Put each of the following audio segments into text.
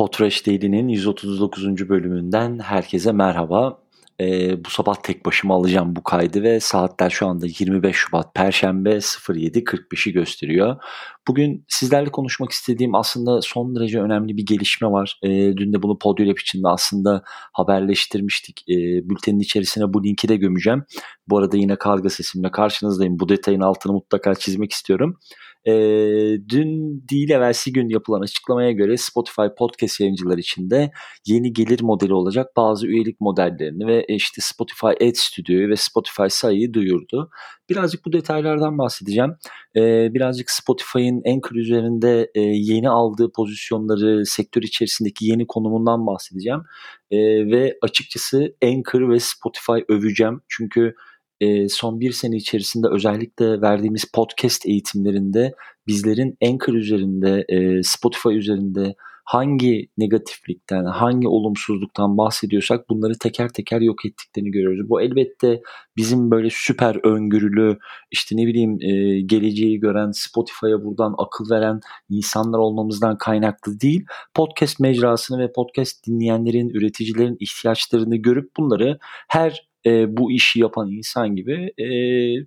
Potreş Daily'nin 139. bölümünden herkese merhaba. Ee, bu sabah tek başıma alacağım bu kaydı ve saatler şu anda 25 Şubat Perşembe 07.45'i gösteriyor. Bugün sizlerle konuşmak istediğim aslında son derece önemli bir gelişme var. Ee, dün de bunu Podyolab içinde aslında haberleştirmiştik. Ee, bültenin içerisine bu linki de gömeceğim. Bu arada yine karga sesimle karşınızdayım. Bu detayın altını mutlaka çizmek istiyorum. E, dün değil evvelsi gün yapılan açıklamaya göre Spotify podcast yayıncıları için de yeni gelir modeli olacak bazı üyelik modellerini ve işte Spotify Ad Studio'yu ve Spotify sayıyı duyurdu. Birazcık bu detaylardan bahsedeceğim. E, birazcık Spotify'ın Anchor üzerinde e, yeni aldığı pozisyonları, sektör içerisindeki yeni konumundan bahsedeceğim. E, ve açıkçası Anchor ve Spotify öveceğim. Çünkü son bir sene içerisinde özellikle verdiğimiz podcast eğitimlerinde bizlerin Anchor üzerinde, Spotify üzerinde hangi negatiflikten, hangi olumsuzluktan bahsediyorsak bunları teker teker yok ettiklerini görüyoruz. Bu elbette bizim böyle süper öngörülü, işte ne bileyim geleceği gören, Spotify'a buradan akıl veren insanlar olmamızdan kaynaklı değil. Podcast mecrasını ve podcast dinleyenlerin, üreticilerin ihtiyaçlarını görüp bunları her e, bu işi yapan insan gibi e,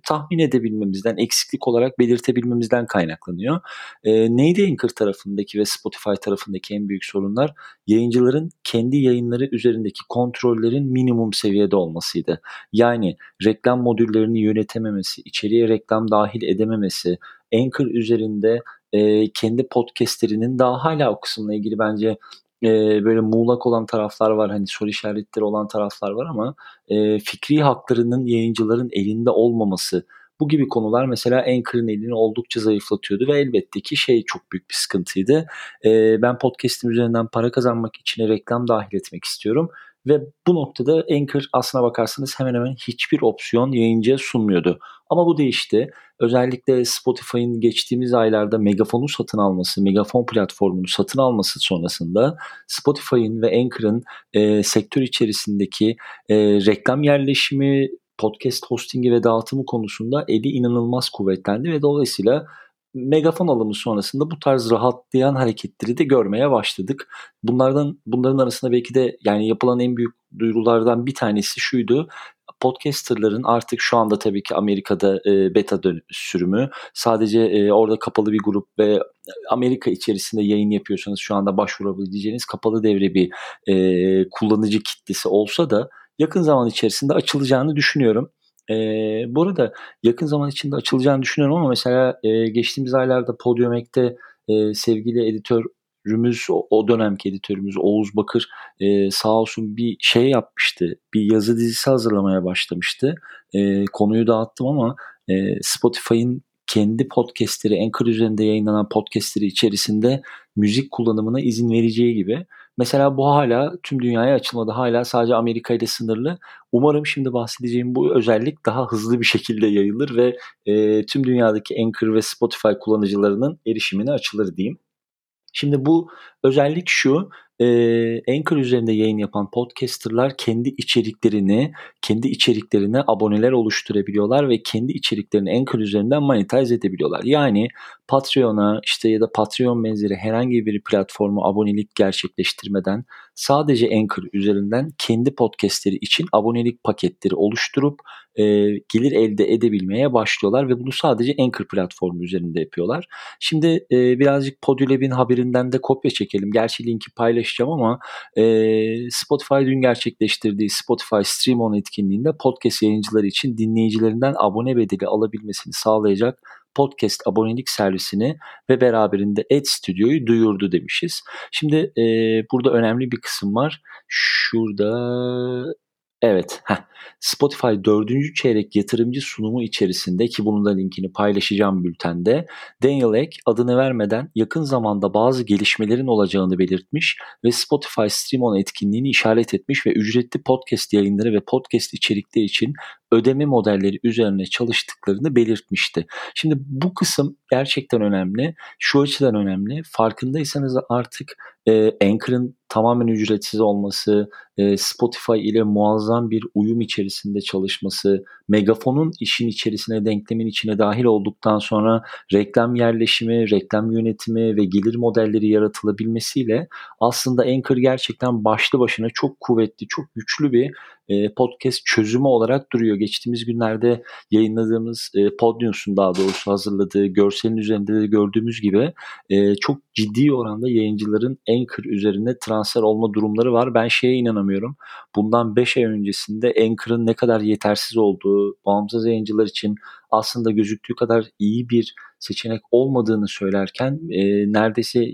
tahmin edebilmemizden, eksiklik olarak belirtebilmemizden kaynaklanıyor. E, neydi Anchor tarafındaki ve Spotify tarafındaki en büyük sorunlar? Yayıncıların kendi yayınları üzerindeki kontrollerin minimum seviyede olmasıydı. Yani reklam modüllerini yönetememesi, içeriye reklam dahil edememesi, Anchor üzerinde e, kendi podcastlerinin daha hala o kısımla ilgili bence e, böyle muğlak olan taraflar var. Hani soru işaretleri olan taraflar var ama e, fikri haklarının yayıncıların elinde olmaması bu gibi konular mesela Anchor'ın elini oldukça zayıflatıyordu ve elbette ki şey çok büyük bir sıkıntıydı. E, ben podcast'im üzerinden para kazanmak için reklam dahil etmek istiyorum ve bu noktada Anchor aslına bakarsanız hemen hemen hiçbir opsiyon yayıncıya sunmuyordu. Ama bu değişti. Özellikle Spotify'ın geçtiğimiz aylarda Megafon'u satın alması, Megafon platformunu satın alması sonrasında Spotify'ın ve Anchor'ın e, sektör içerisindeki e, reklam yerleşimi, podcast hostingi ve dağıtımı konusunda eli inanılmaz kuvvetlendi ve dolayısıyla megafon alımı sonrasında bu tarz rahatlayan hareketleri de görmeye başladık. Bunlardan bunların arasında belki de yani yapılan en büyük duyurulardan bir tanesi şuydu. Podcasterların artık şu anda tabii ki Amerika'da e, beta sürümü sadece e, orada kapalı bir grup ve Amerika içerisinde yayın yapıyorsanız şu anda başvurabileceğiniz kapalı devre bir e, kullanıcı kitlesi olsa da yakın zaman içerisinde açılacağını düşünüyorum. E, bu arada yakın zaman içinde açılacağını düşünüyorum ama mesela e, geçtiğimiz aylarda Podium Ek'te e, sevgili editörümüz o, dönemki editörümüz Oğuz Bakır e, sağ olsun bir şey yapmıştı. Bir yazı dizisi hazırlamaya başlamıştı. E, konuyu dağıttım ama e, Spotify'ın kendi podcastleri, Anchor üzerinde yayınlanan podcastleri içerisinde müzik kullanımına izin vereceği gibi Mesela bu hala tüm dünyaya açılmadı. Hala sadece Amerika ile sınırlı. Umarım şimdi bahsedeceğim bu özellik daha hızlı bir şekilde yayılır ve e, tüm dünyadaki Anchor ve Spotify kullanıcılarının erişimine açılır diyeyim. Şimdi bu özellik şu, e, Anchor üzerinde yayın yapan podcasterlar kendi içeriklerini, kendi içeriklerine aboneler oluşturabiliyorlar ve kendi içeriklerini Anchor üzerinden monetize edebiliyorlar. Yani Patreon'a işte ya da Patreon benzeri herhangi bir platforma abonelik gerçekleştirmeden sadece Anchor üzerinden kendi podcastleri için abonelik paketleri oluşturup e, gelir elde edebilmeye başlıyorlar ve bunu sadece Anchor platformu üzerinde yapıyorlar. Şimdi e, birazcık Podulab'in haberinden de kopya çekelim. Gerçi linki paylaşacağım ama e, Spotify dün gerçekleştirdiği Spotify Stream On etkinliğinde podcast yayıncıları için dinleyicilerinden abone bedeli alabilmesini sağlayacak podcast abonelik servisini ve beraberinde Ad Studio'yu duyurdu demişiz. Şimdi e, burada önemli bir kısım var. Şurada Evet. Heh. Spotify 4. çeyrek yatırımcı sunumu içerisinde ki bunun da linkini paylaşacağım bültende Daniel Ek adını vermeden yakın zamanda bazı gelişmelerin olacağını belirtmiş ve Spotify Stream On etkinliğini işaret etmiş ve ücretli podcast yayınları ve podcast içerikleri için ödeme modelleri üzerine çalıştıklarını belirtmişti. Şimdi bu kısım gerçekten önemli. Şu açıdan önemli. Farkındaysanız artık e, Anchor'ın tamamen ücretsiz olması, e, Spotify ile muazzam bir uyum içerisinde çalışması, Megafon'un işin içerisine, denklemin içine dahil olduktan sonra reklam yerleşimi, reklam yönetimi ve gelir modelleri yaratılabilmesiyle aslında Anchor gerçekten başlı başına çok kuvvetli, çok güçlü bir e, podcast çözümü olarak duruyor. Geçtiğimiz günlerde yayınladığımız e, Podnews'un daha doğrusu hazırladığı görselin üzerinde de gördüğümüz gibi e, çok ciddi oranda yayıncıların Anchor üzerine transfer olma durumları var. Ben şeye inanamıyorum. Bundan 5 ay öncesinde Anchor'ın ne kadar yetersiz olduğu, bağımsız yayıncılar için aslında gözüktüğü kadar iyi bir seçenek olmadığını söylerken e, neredeyse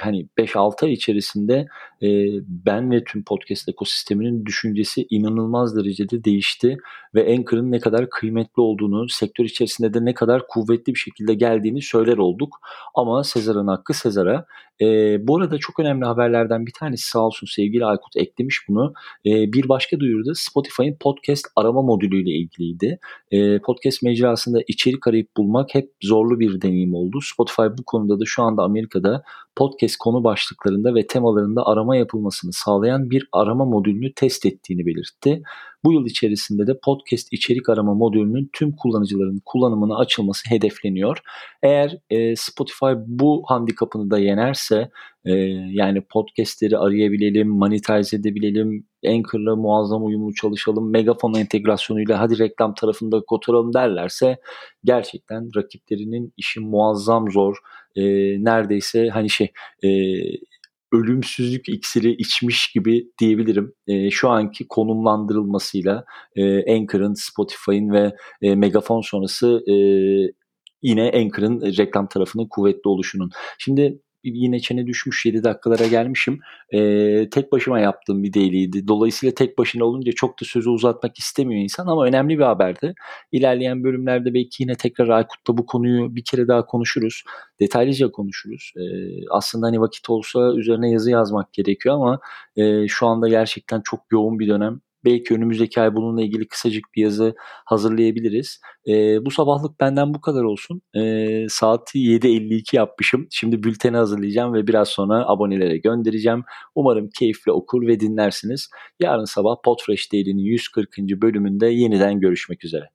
hani 5-6 ay içerisinde e, ben ve tüm podcast ekosisteminin düşüncesi inanılmaz derecede değişti ve Anchor'ın ne kadar kıymetli olduğunu, sektör içerisinde de ne kadar kuvvetli bir şekilde geldiğini söyler olduk. Ama Sezar'ın hakkı Sezar'a. E, bu arada çok önemli haberlerden bir tanesi sağ olsun sevgili Aykut eklemiş bunu. E, bir başka duyuruda Spotify'ın podcast arama modülüyle ilgiliydi. E, podcast mecrasında içerik arayıp bulmak hep zorlu bir deneyim oldu. Spotify bu konuda da şu anda Amerika'da podcast konu başlıklarında ve temalarında arama yapılmasını sağlayan bir arama modülünü test ettiğini belirtti. Bu yıl içerisinde de podcast içerik arama modülünün tüm kullanıcıların kullanımına açılması hedefleniyor. Eğer e, Spotify bu handikapını da yenerse e, yani podcastleri arayabilelim, monetize edebilelim, Anchor'la muazzam uyumlu çalışalım, Megafon entegrasyonuyla hadi reklam tarafında kotaralım derlerse gerçekten rakiplerinin işi muazzam zor. E, neredeyse hani şey e, ölümsüzlük iksiri içmiş gibi diyebilirim. E, şu anki konumlandırılmasıyla e, Anchor'ın, Spotify'ın ve e, Megafon sonrası e, yine Anchor'ın reklam tarafının kuvvetli oluşunun. Şimdi yine çene düşmüş 7 dakikalara gelmişim. Ee, tek başıma yaptığım bir dailiydi. Dolayısıyla tek başına olunca çok da sözü uzatmak istemiyor insan ama önemli bir haberdi. İlerleyen bölümlerde belki yine tekrar Aykut'ta bu konuyu bir kere daha konuşuruz. Detaylıca konuşuruz. Ee, aslında hani vakit olsa üzerine yazı yazmak gerekiyor ama e, şu anda gerçekten çok yoğun bir dönem belki önümüzdeki ay bununla ilgili kısacık bir yazı hazırlayabiliriz. E, bu sabahlık benden bu kadar olsun. E, saati 7.52 yapmışım. Şimdi bülteni hazırlayacağım ve biraz sonra abonelere göndereceğim. Umarım keyifle okur ve dinlersiniz. Yarın sabah Podfresh Daily'nin 140. bölümünde yeniden görüşmek üzere.